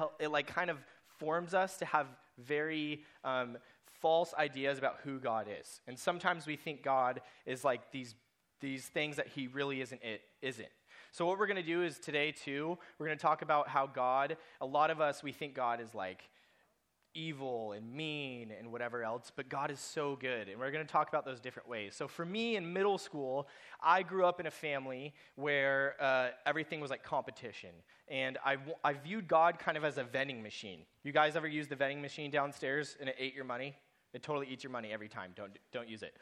hel- it like kind of forms us to have very um, false ideas about who God is. And sometimes we think God is like these, these things that he really isn't it isn't. So what we're going to do is today too, we're going to talk about how God, a lot of us we think God is like evil and mean and whatever else, but God is so good. And we're going to talk about those different ways. So for me in middle school, I grew up in a family where uh, everything was like competition. And I, I viewed God kind of as a vending machine. You guys ever use the vending machine downstairs and it ate your money? It totally eats your money every time. Don't, don't use it.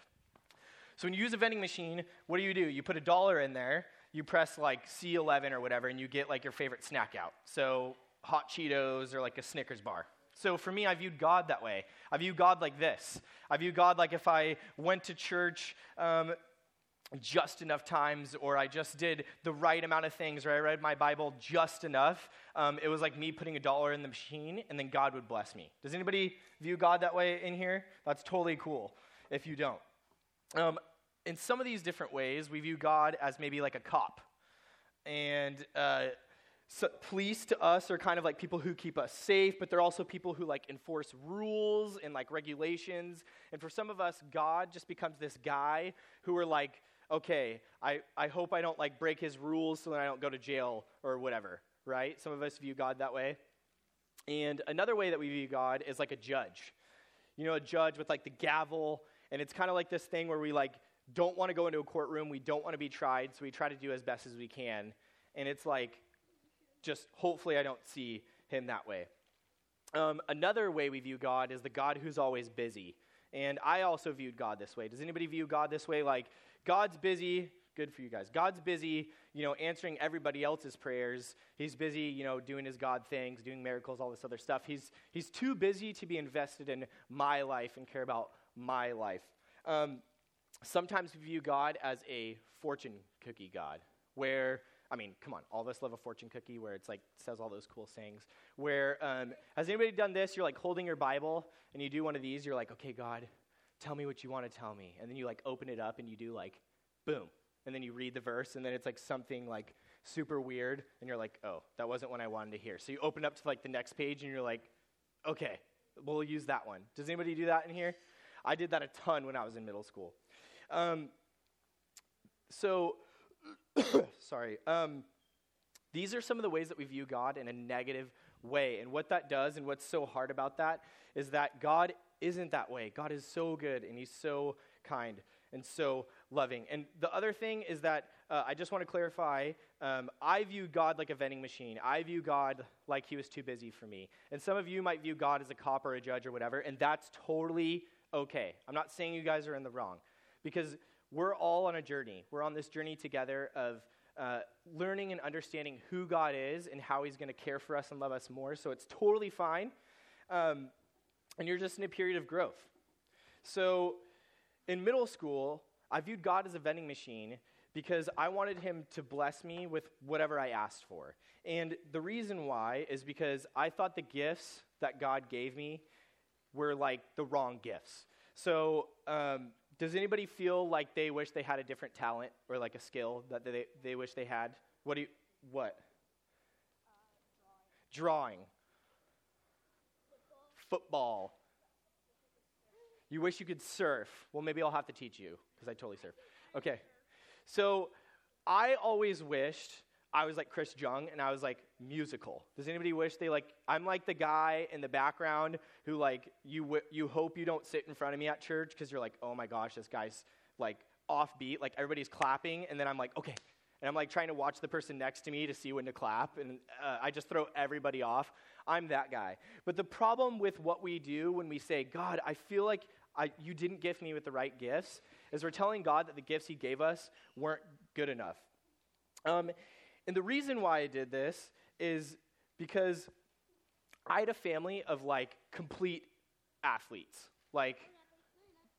So when you use a vending machine, what do you do? You put a dollar in there, you press like C11 or whatever, and you get like your favorite snack out. So hot Cheetos or like a Snickers bar. So for me, I viewed God that way. I view God like this. I view God like if I went to church um, just enough times, or I just did the right amount of things, or I read my Bible just enough, um, it was like me putting a dollar in the machine, and then God would bless me. Does anybody view God that way in here? That's totally cool if you don't. Um, in some of these different ways, we view God as maybe like a cop. And uh, so police to us are kind of like people who keep us safe, but they're also people who like enforce rules and like regulations. And for some of us, God just becomes this guy who are like, okay, I, I hope I don't like break his rules so that I don't go to jail or whatever, right? Some of us view God that way. And another way that we view God is like a judge. You know, a judge with like the gavel, and it's kind of like this thing where we like don't want to go into a courtroom, we don't want to be tried, so we try to do as best as we can. And it's like just hopefully I don't see him that way. Um, another way we view God is the God who's always busy. And I also viewed God this way. Does anybody view God this way? Like, God's busy, good for you guys. God's busy, you know, answering everybody else's prayers. He's busy, you know, doing his God things, doing miracles, all this other stuff. He's, he's too busy to be invested in my life and care about my life. Um, sometimes we view God as a fortune cookie God, where I mean, come on, all of us love a fortune cookie where it's like says all those cool sayings. Where um, has anybody done this? You're like holding your Bible and you do one of these. You're like, okay, God, tell me what you want to tell me, and then you like open it up and you do like, boom, and then you read the verse, and then it's like something like super weird, and you're like, oh, that wasn't what I wanted to hear. So you open up to like the next page, and you're like, okay, we'll use that one. Does anybody do that in here? I did that a ton when I was in middle school. Um, so sorry. Um, these are some of the ways that we view God in a negative way. And what that does, and what's so hard about that, is that God isn't that way. God is so good, and He's so kind, and so loving. And the other thing is that uh, I just want to clarify um, I view God like a vending machine. I view God like He was too busy for me. And some of you might view God as a cop or a judge or whatever, and that's totally okay. I'm not saying you guys are in the wrong. Because we're all on a journey. We're on this journey together of uh, learning and understanding who God is and how He's going to care for us and love us more. So it's totally fine. Um, and you're just in a period of growth. So in middle school, I viewed God as a vending machine because I wanted Him to bless me with whatever I asked for. And the reason why is because I thought the gifts that God gave me were like the wrong gifts. So, um, does anybody feel like they wish they had a different talent or like a skill that they, they wish they had? What do you, what? Uh, drawing. drawing. Football. Football. You wish you could surf. Well, maybe I'll have to teach you because I totally surf. Okay. So I always wished I was like Chris Young and I was like musical. Does anybody wish they like I'm like the guy in the background who like you w- you hope you don't sit in front of me at church because you're like, "Oh my gosh, this guy's like offbeat." Like everybody's clapping and then I'm like, "Okay." And I'm like trying to watch the person next to me to see when to clap and uh, I just throw everybody off. I'm that guy. But the problem with what we do when we say, "God, I feel like I, you didn't gift me with the right gifts," is we're telling God that the gifts he gave us weren't good enough. Um, and the reason why I did this is because I had a family of like complete athletes. Like,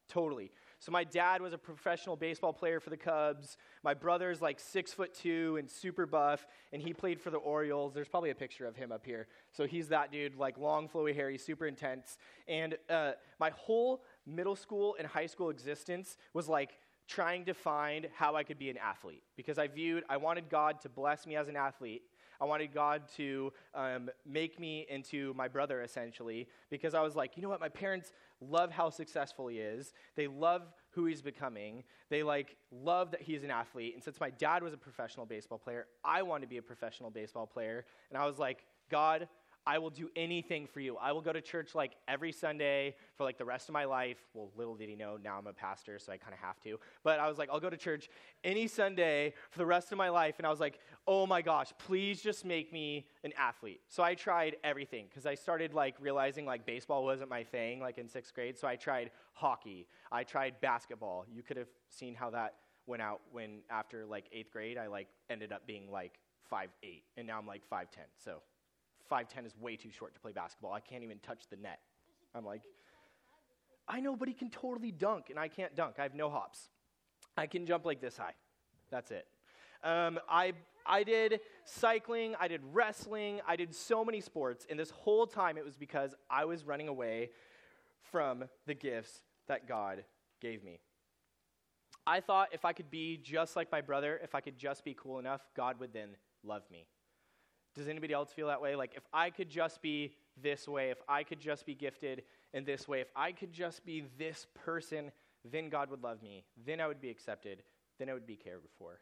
totally. So my dad was a professional baseball player for the Cubs. My brother's like six foot two and super buff, and he played for the Orioles. There's probably a picture of him up here. So he's that dude, like long flowy hair. He's super intense. And uh, my whole middle school and high school existence was like trying to find how I could be an athlete because I viewed, I wanted God to bless me as an athlete. I wanted God to um, make me into my brother, essentially, because I was like, you know what? My parents love how successful he is. They love who he's becoming. They like love that he's an athlete. And since my dad was a professional baseball player, I wanted to be a professional baseball player. And I was like, God, I will do anything for you. I will go to church like every Sunday for like the rest of my life. Well, little did he know, now I'm a pastor, so I kind of have to. But I was like, I'll go to church any Sunday for the rest of my life. And I was like, oh my gosh, please just make me an athlete. So I tried everything because I started like realizing like baseball wasn't my thing, like in sixth grade. So I tried hockey, I tried basketball. You could have seen how that went out when after like eighth grade, I like ended up being like five eight, and now I'm like 5'10. So 5'10 is way too short to play basketball. I can't even touch the net. I'm like, I know, but he can totally dunk, and I can't dunk. I have no hops. I can jump like this high. That's it. Um, I, I did cycling, I did wrestling, I did so many sports, and this whole time it was because I was running away from the gifts that God gave me. I thought if I could be just like my brother, if I could just be cool enough, God would then love me. Does anybody else feel that way? Like, if I could just be this way, if I could just be gifted in this way, if I could just be this person, then God would love me. Then I would be accepted. Then I would be cared for.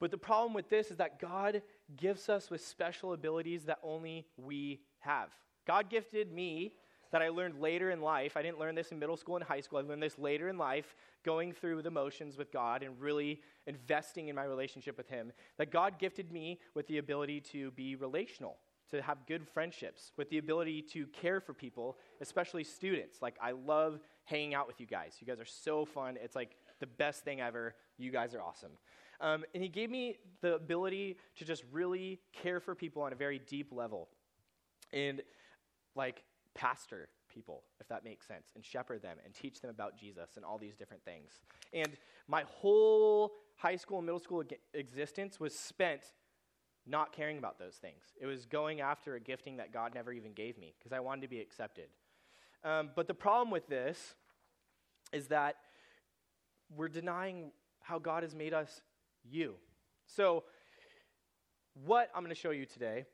But the problem with this is that God gifts us with special abilities that only we have. God gifted me that I learned later in life. I didn't learn this in middle school and high school. I learned this later in life, going through the motions with God and really investing in my relationship with Him. That God gifted me with the ability to be relational, to have good friendships, with the ability to care for people, especially students. Like, I love hanging out with you guys. You guys are so fun. It's like the best thing ever. You guys are awesome. Um, and He gave me the ability to just really care for people on a very deep level. And, like, pastor people, if that makes sense, and shepherd them and teach them about Jesus and all these different things. And my whole high school and middle school existence was spent not caring about those things. It was going after a gifting that God never even gave me because I wanted to be accepted. Um, but the problem with this is that we're denying how God has made us you. So, what I'm going to show you today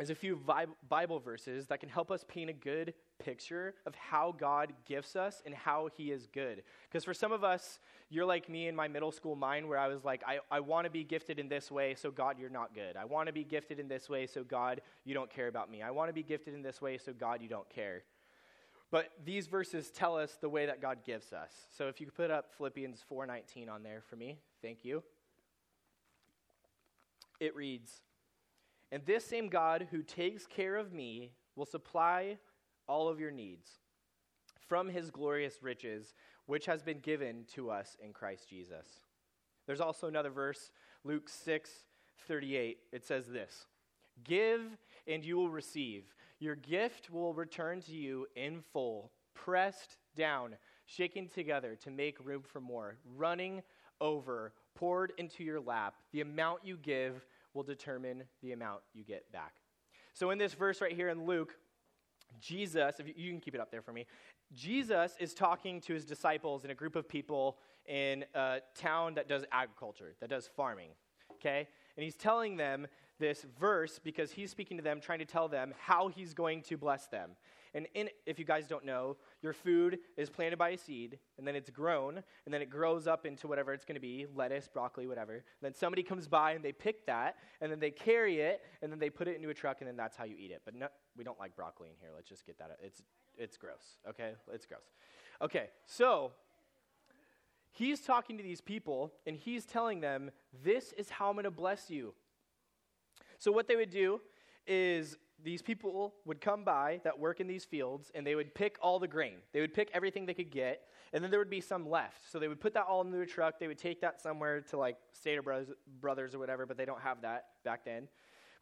is a few Bible verses that can help us paint a good picture of how God gifts us and how He is good. Because for some of us, you're like me in my middle school mind where I was like, I, I want to be gifted in this way, so God, you're not good. I want to be gifted in this way, so God, you don't care about me. I want to be gifted in this way, so God, you don't care. But these verses tell us the way that God gives us. So if you could put up Philippians 4:19 on there for me. Thank you. It reads, and this same God who takes care of me will supply all of your needs from his glorious riches, which has been given to us in Christ Jesus. There's also another verse, Luke 6 38. It says this Give and you will receive. Your gift will return to you in full, pressed down, shaken together to make room for more, running over, poured into your lap. The amount you give will determine the amount you get back. So, in this verse right here in Luke, Jesus, if you, can keep it up there for me, Jesus is talking to his disciples and a group of people in a town that does agriculture, that does farming. Okay? And he's telling them this verse because he's speaking to them, trying to tell them how he's going to bless them. And in, if you guys don't know, your food is planted by a seed, and then it's grown, and then it grows up into whatever it's going to be lettuce, broccoli, whatever. And then somebody comes by and they pick that, and then they carry it, and then they put it into a truck, and then that's how you eat it. But no, we don't like broccoli in here. Let's just get that out. It's, it's gross, okay? It's gross. Okay, so he's talking to these people, and he's telling them, This is how I'm going to bless you. So, what they would do is these people would come by that work in these fields and they would pick all the grain. They would pick everything they could get, and then there would be some left. So they would put that all into a truck. They would take that somewhere to like Stater Brothers, or whatever, but they don't have that back then.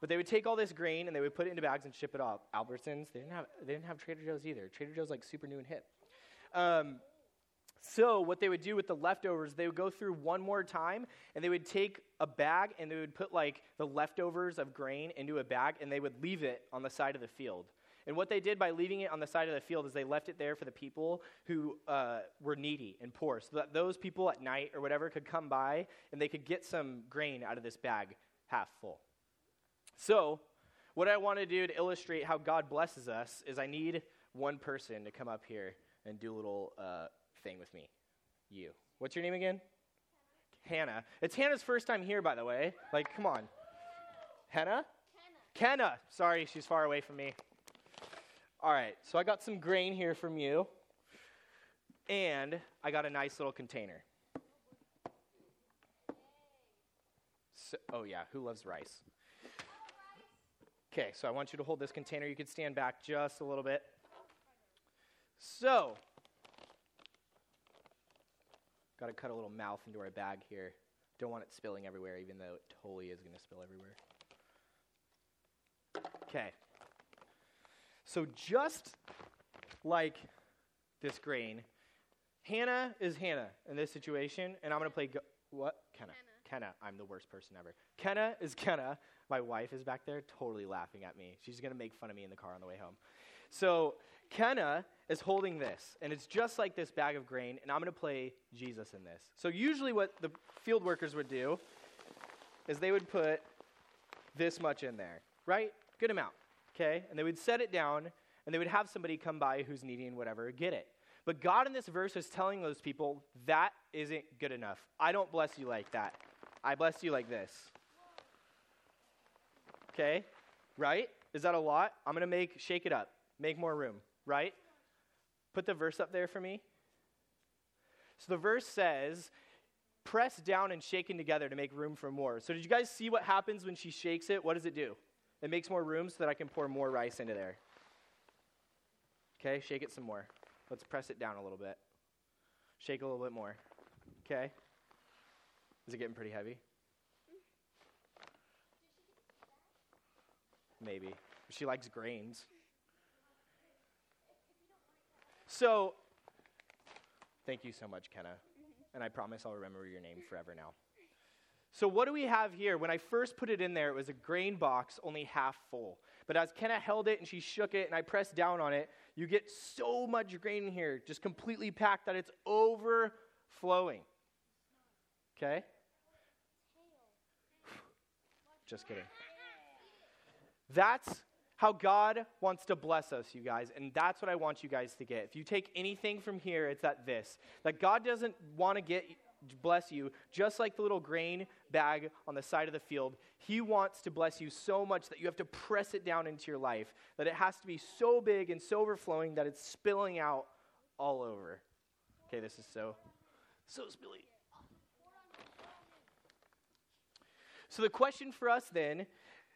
But they would take all this grain and they would put it into bags and ship it off. Albertsons, they didn't have, they didn't have Trader Joe's either. Trader Joe's like super new and hip. Um, so, what they would do with the leftovers, they would go through one more time and they would take a bag and they would put like the leftovers of grain into a bag and they would leave it on the side of the field. And what they did by leaving it on the side of the field is they left it there for the people who uh, were needy and poor, so that those people at night or whatever could come by and they could get some grain out of this bag half full. So, what I want to do to illustrate how God blesses us is I need one person to come up here and do a little uh, thing with me. You. What's your name again? Hannah. It's Hannah's first time here, by the way. Like, come on. Hannah? Kenna. Kenna. Sorry, she's far away from me. All right, so I got some grain here from you, and I got a nice little container. So, oh, yeah, who loves rice? Okay, so I want you to hold this container. You can stand back just a little bit. So, got to cut a little mouth into our bag here. Don't want it spilling everywhere, even though it totally is going to spill everywhere. Okay. So, just like this grain, Hannah is Hannah in this situation, and I'm going to play. Go- what? Kenna. Kenna. I'm the worst person ever. Kenna is Kenna. My wife is back there totally laughing at me. She's going to make fun of me in the car on the way home. So, Kenna is holding this, and it's just like this bag of grain, and I'm going to play Jesus in this. So, usually, what the field workers would do is they would put this much in there, right? Good amount, okay? And they would set it down, and they would have somebody come by who's needing whatever get it. But God in this verse is telling those people that isn't good enough. I don't bless you like that. I bless you like this. Okay? Right? Is that a lot? I'm going to make shake it up. Make more room, right? Put the verse up there for me. So the verse says, press down and shaken together to make room for more. So did you guys see what happens when she shakes it? What does it do? It makes more room so that I can pour more rice into there. Okay, shake it some more. Let's press it down a little bit. Shake a little bit more. Okay? Is it getting pretty heavy? Maybe. She likes grains. So, thank you so much, Kenna. And I promise I'll remember your name forever now. So, what do we have here? When I first put it in there, it was a grain box, only half full. But as Kenna held it and she shook it and I pressed down on it, you get so much grain in here, just completely packed that it's overflowing. Okay? Just kidding. That's how God wants to bless us, you guys. And that's what I want you guys to get. If you take anything from here, it's that this that God doesn't want to get bless you just like the little grain bag on the side of the field he wants to bless you so much that you have to press it down into your life that it has to be so big and so overflowing that it's spilling out all over okay this is so so spilly so the question for us then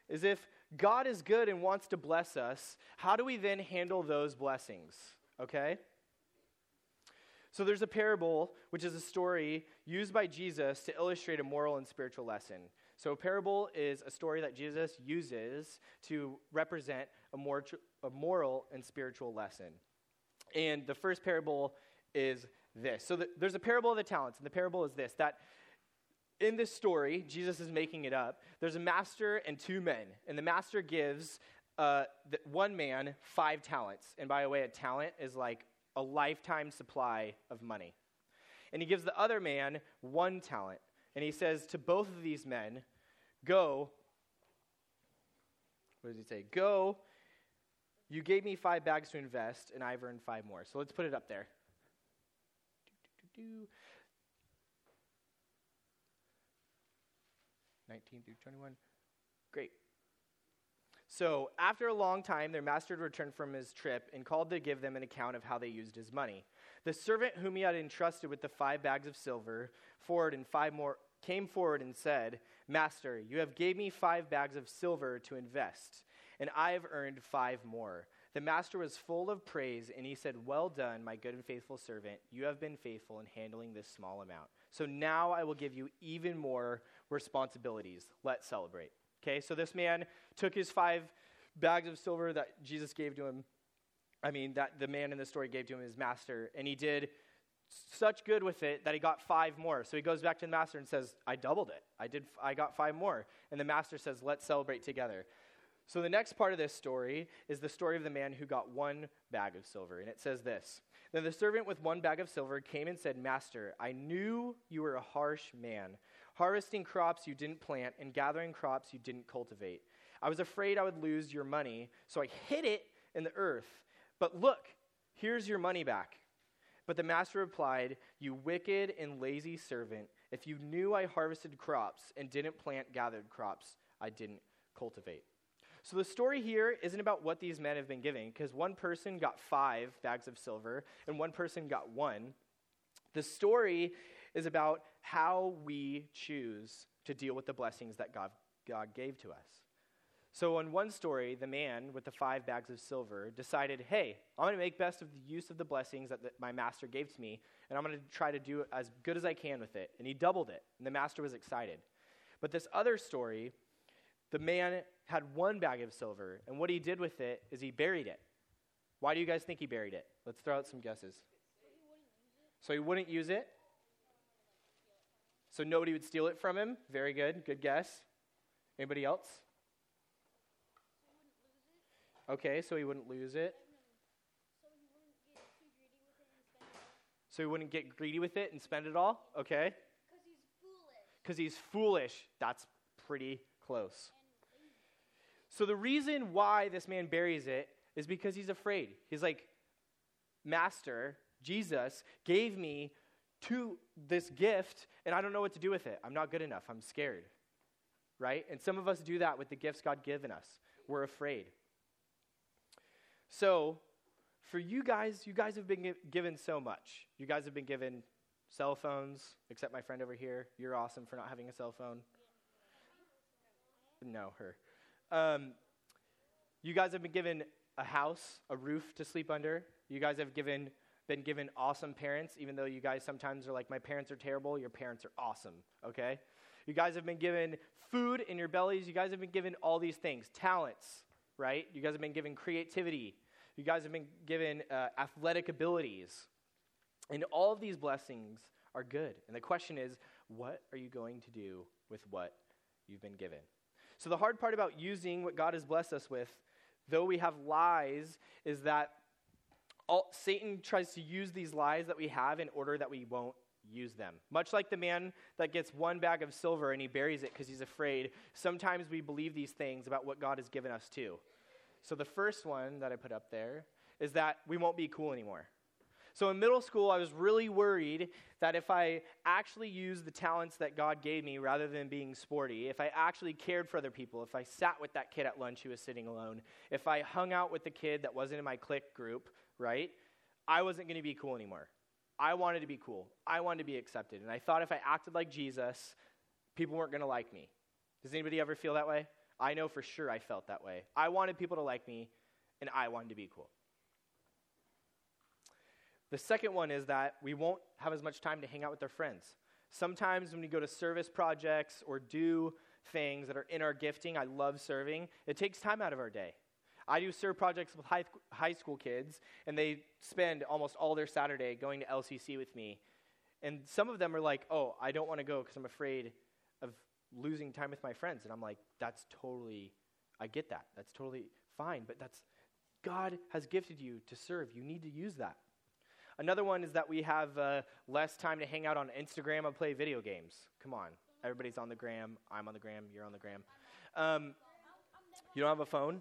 is if God is good and wants to bless us, how do we then handle those blessings? Okay? So there's a parable, which is a story used by Jesus to illustrate a moral and spiritual lesson. So a parable is a story that Jesus uses to represent a, mor- a moral and spiritual lesson. And the first parable is this. So the, there's a parable of the talents, and the parable is this that in this story, Jesus is making it up. There's a master and two men, and the master gives uh, the, one man five talents. And by the way, a talent is like a lifetime supply of money. And he gives the other man one talent. And he says to both of these men, Go. What does he say? Go. You gave me five bags to invest, and I've earned five more. So let's put it up there. 19 through 21. Great. So, after a long time, their master returned from his trip and called to give them an account of how they used his money. The servant whom he had entrusted with the five bags of silver forward and five more came forward and said, Master, you have gave me five bags of silver to invest, and I have earned five more. The master was full of praise, and he said, Well done, my good and faithful servant. You have been faithful in handling this small amount. So now I will give you even more responsibilities. Let's celebrate. Okay, so this man took his five bags of silver that Jesus gave to him. I mean, that the man in the story gave to him, his master, and he did such good with it that he got five more. So he goes back to the master and says, "I doubled it. I did. I got five more." And the master says, "Let's celebrate together." So the next part of this story is the story of the man who got one bag of silver, and it says this: Then the servant with one bag of silver came and said, "Master, I knew you were a harsh man." harvesting crops you didn't plant, and gathering crops you didn't cultivate. I was afraid I would lose your money, so I hid it in the earth. But look, here's your money back. But the master replied, You wicked and lazy servant, if you knew I harvested crops and didn't plant gathered crops, I didn't cultivate. So the story here isn't about what these men have been giving, because one person got five bags of silver and one person got one. The story is about how we choose to deal with the blessings that God, God gave to us. So, in one story, the man with the five bags of silver decided, hey, I'm going to make best of the use of the blessings that the, my master gave to me, and I'm going to try to do as good as I can with it. And he doubled it, and the master was excited. But this other story, the man had one bag of silver, and what he did with it is he buried it. Why do you guys think he buried it? Let's throw out some guesses. So he wouldn't use it? So nobody would steal it from him? Very good. Good guess. Anybody else? Okay, so he wouldn't lose it. So he wouldn't get greedy with it and spend it all? Okay. Because he's foolish. That's pretty close. So the reason why this man buries it is because he's afraid. He's like, Master, Jesus, gave me to this gift, and I don't know what to do with it. I'm not good enough. I'm scared. Right? And some of us do that with the gifts God given us. We're afraid. So, for you guys, you guys have been given so much. You guys have been given cell phones, except my friend over here. You're awesome for not having a cell phone. No, her. Um, you guys have been given a house, a roof to sleep under. You guys have given, been given awesome parents, even though you guys sometimes are like, my parents are terrible. Your parents are awesome, okay? You guys have been given food in your bellies. You guys have been given all these things talents, right? You guys have been given creativity. You guys have been given uh, athletic abilities. And all of these blessings are good. And the question is, what are you going to do with what you've been given? So, the hard part about using what God has blessed us with, though we have lies, is that all, Satan tries to use these lies that we have in order that we won't use them. Much like the man that gets one bag of silver and he buries it because he's afraid, sometimes we believe these things about what God has given us too. So the first one that I put up there is that we won't be cool anymore. So in middle school, I was really worried that if I actually used the talents that God gave me rather than being sporty, if I actually cared for other people, if I sat with that kid at lunch who was sitting alone, if I hung out with the kid that wasn't in my clique group, right, I wasn't going to be cool anymore. I wanted to be cool. I wanted to be accepted. And I thought if I acted like Jesus, people weren't going to like me. Does anybody ever feel that way? I know for sure I felt that way. I wanted people to like me, and I wanted to be cool. The second one is that we won't have as much time to hang out with our friends. Sometimes when we go to service projects or do things that are in our gifting, I love serving, it takes time out of our day. I do serve projects with high, high school kids, and they spend almost all their Saturday going to LCC with me. And some of them are like, oh, I don't want to go because I'm afraid of losing time with my friends. And I'm like, that's totally, I get that. That's totally fine. But that's, God has gifted you to serve. You need to use that. Another one is that we have uh, less time to hang out on Instagram and play video games. Come on. Everybody's on the gram. I'm on the gram. You're on the gram. Um, you don't have a phone?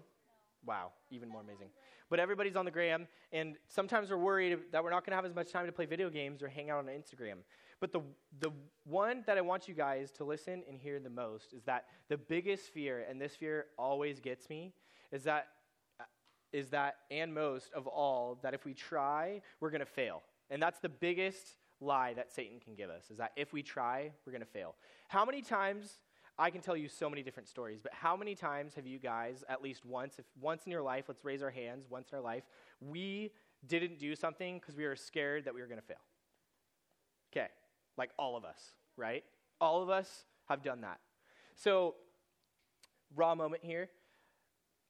Wow, even more amazing. But everybody's on the gram, and sometimes we're worried that we're not going to have as much time to play video games or hang out on Instagram. But the, the one that I want you guys to listen and hear the most is that the biggest fear, and this fear always gets me, is that, is that and most of all, that if we try, we're going to fail. And that's the biggest lie that Satan can give us, is that if we try, we're going to fail. How many times I can tell you so many different stories, but how many times have you guys, at least once, if once in your life, let's raise our hands, once in our life, we didn't do something because we were scared that we were going to fail? Okay, like all of us, right? All of us have done that. So, raw moment here.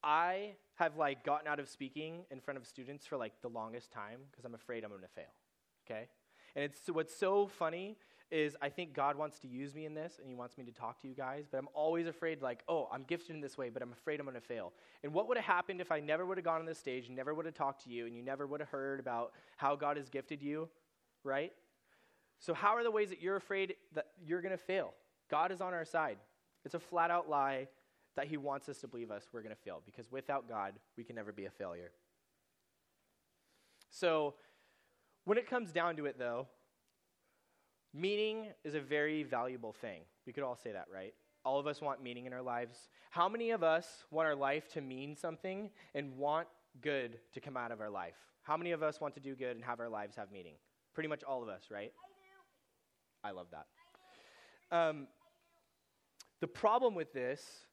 I have like gotten out of speaking in front of students for like the longest time because I'm afraid I'm going to fail. Okay? And it's what's so funny is I think God wants to use me in this and he wants me to talk to you guys, but I'm always afraid like, oh, I'm gifted in this way, but I'm afraid I'm going to fail. And what would have happened if I never would have gone on this stage never would have talked to you and you never would have heard about how God has gifted you, right? So how are the ways that you're afraid that you're going to fail? God is on our side. It's a flat out lie. That He wants us to believe us, we're going to fail because without God, we can never be a failure. So, when it comes down to it, though, meaning is a very valuable thing. We could all say that, right? All of us want meaning in our lives. How many of us want our life to mean something and want good to come out of our life? How many of us want to do good and have our lives have meaning? Pretty much all of us, right? I, I love that. Um, the problem with this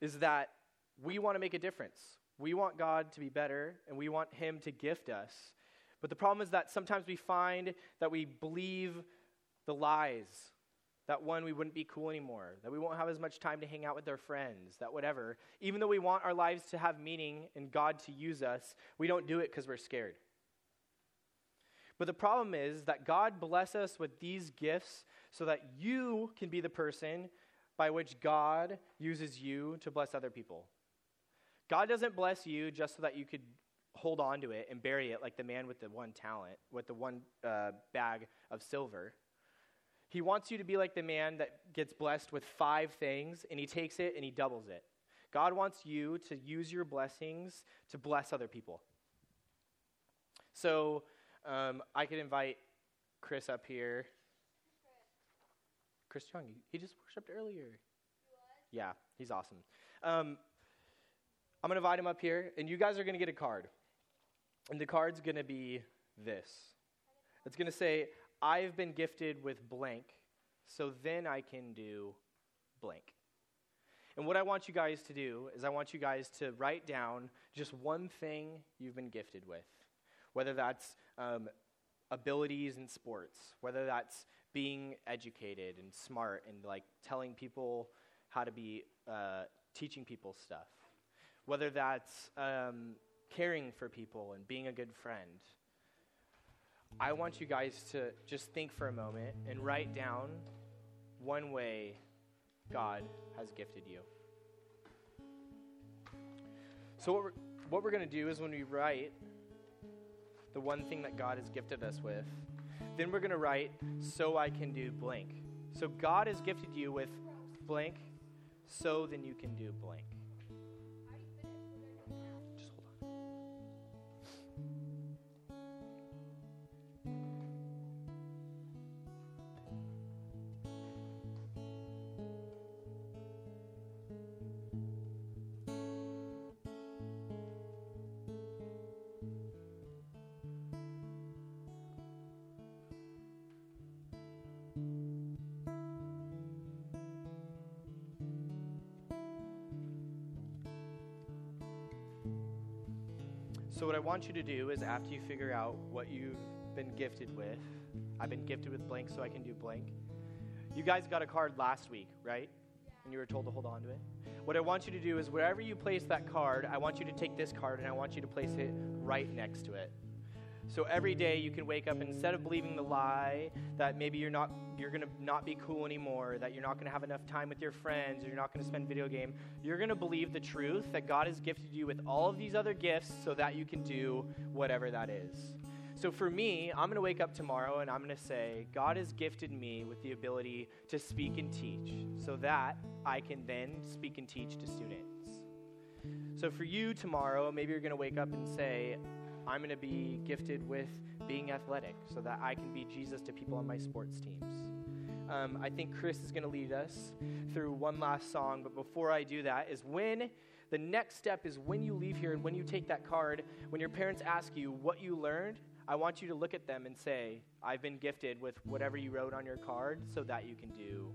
is that we want to make a difference. We want God to be better, and we want Him to gift us. But the problem is that sometimes we find that we believe the lies that one, we wouldn't be cool anymore, that we won't have as much time to hang out with our friends, that whatever. Even though we want our lives to have meaning and God to use us, we don't do it because we're scared. But the problem is that God bless us with these gifts so that you can be the person by which God uses you to bless other people. God doesn't bless you just so that you could hold on to it and bury it like the man with the one talent, with the one uh, bag of silver. He wants you to be like the man that gets blessed with five things and he takes it and he doubles it. God wants you to use your blessings to bless other people. So um, I could invite Chris up here. Chris Young, he just worshiped earlier. Yeah, he's awesome. Um, I'm going to invite him up here, and you guys are going to get a card. And the card's going to be this it's going to say, I've been gifted with blank, so then I can do blank. And what I want you guys to do is I want you guys to write down just one thing you've been gifted with, whether that's um, abilities in sports, whether that's being educated and smart and like telling people how to be, uh, teaching people stuff, whether that's um, caring for people and being a good friend I want you guys to just think for a moment and write down one way God has gifted you. So, what we're, what we're going to do is when we write the one thing that God has gifted us with, then we're going to write, so I can do blank. So, God has gifted you with blank, so then you can do blank. So, what I want you to do is after you figure out what you've been gifted with, I've been gifted with blank, so I can do blank. You guys got a card last week, right? And you were told to hold on to it. What I want you to do is wherever you place that card, I want you to take this card and I want you to place it right next to it. So every day you can wake up instead of believing the lie that maybe you're not you're going to not be cool anymore, that you're not going to have enough time with your friends, or you're not going to spend video game, you're going to believe the truth that God has gifted you with all of these other gifts so that you can do whatever that is. So for me, I'm going to wake up tomorrow and I'm going to say, God has gifted me with the ability to speak and teach so that I can then speak and teach to students. So for you tomorrow, maybe you're going to wake up and say, I'm going to be gifted with being athletic so that I can be Jesus to people on my sports teams. Um, I think Chris is going to lead us through one last song, but before I do that, is when the next step is when you leave here and when you take that card, when your parents ask you what you learned, I want you to look at them and say, I've been gifted with whatever you wrote on your card so that you can do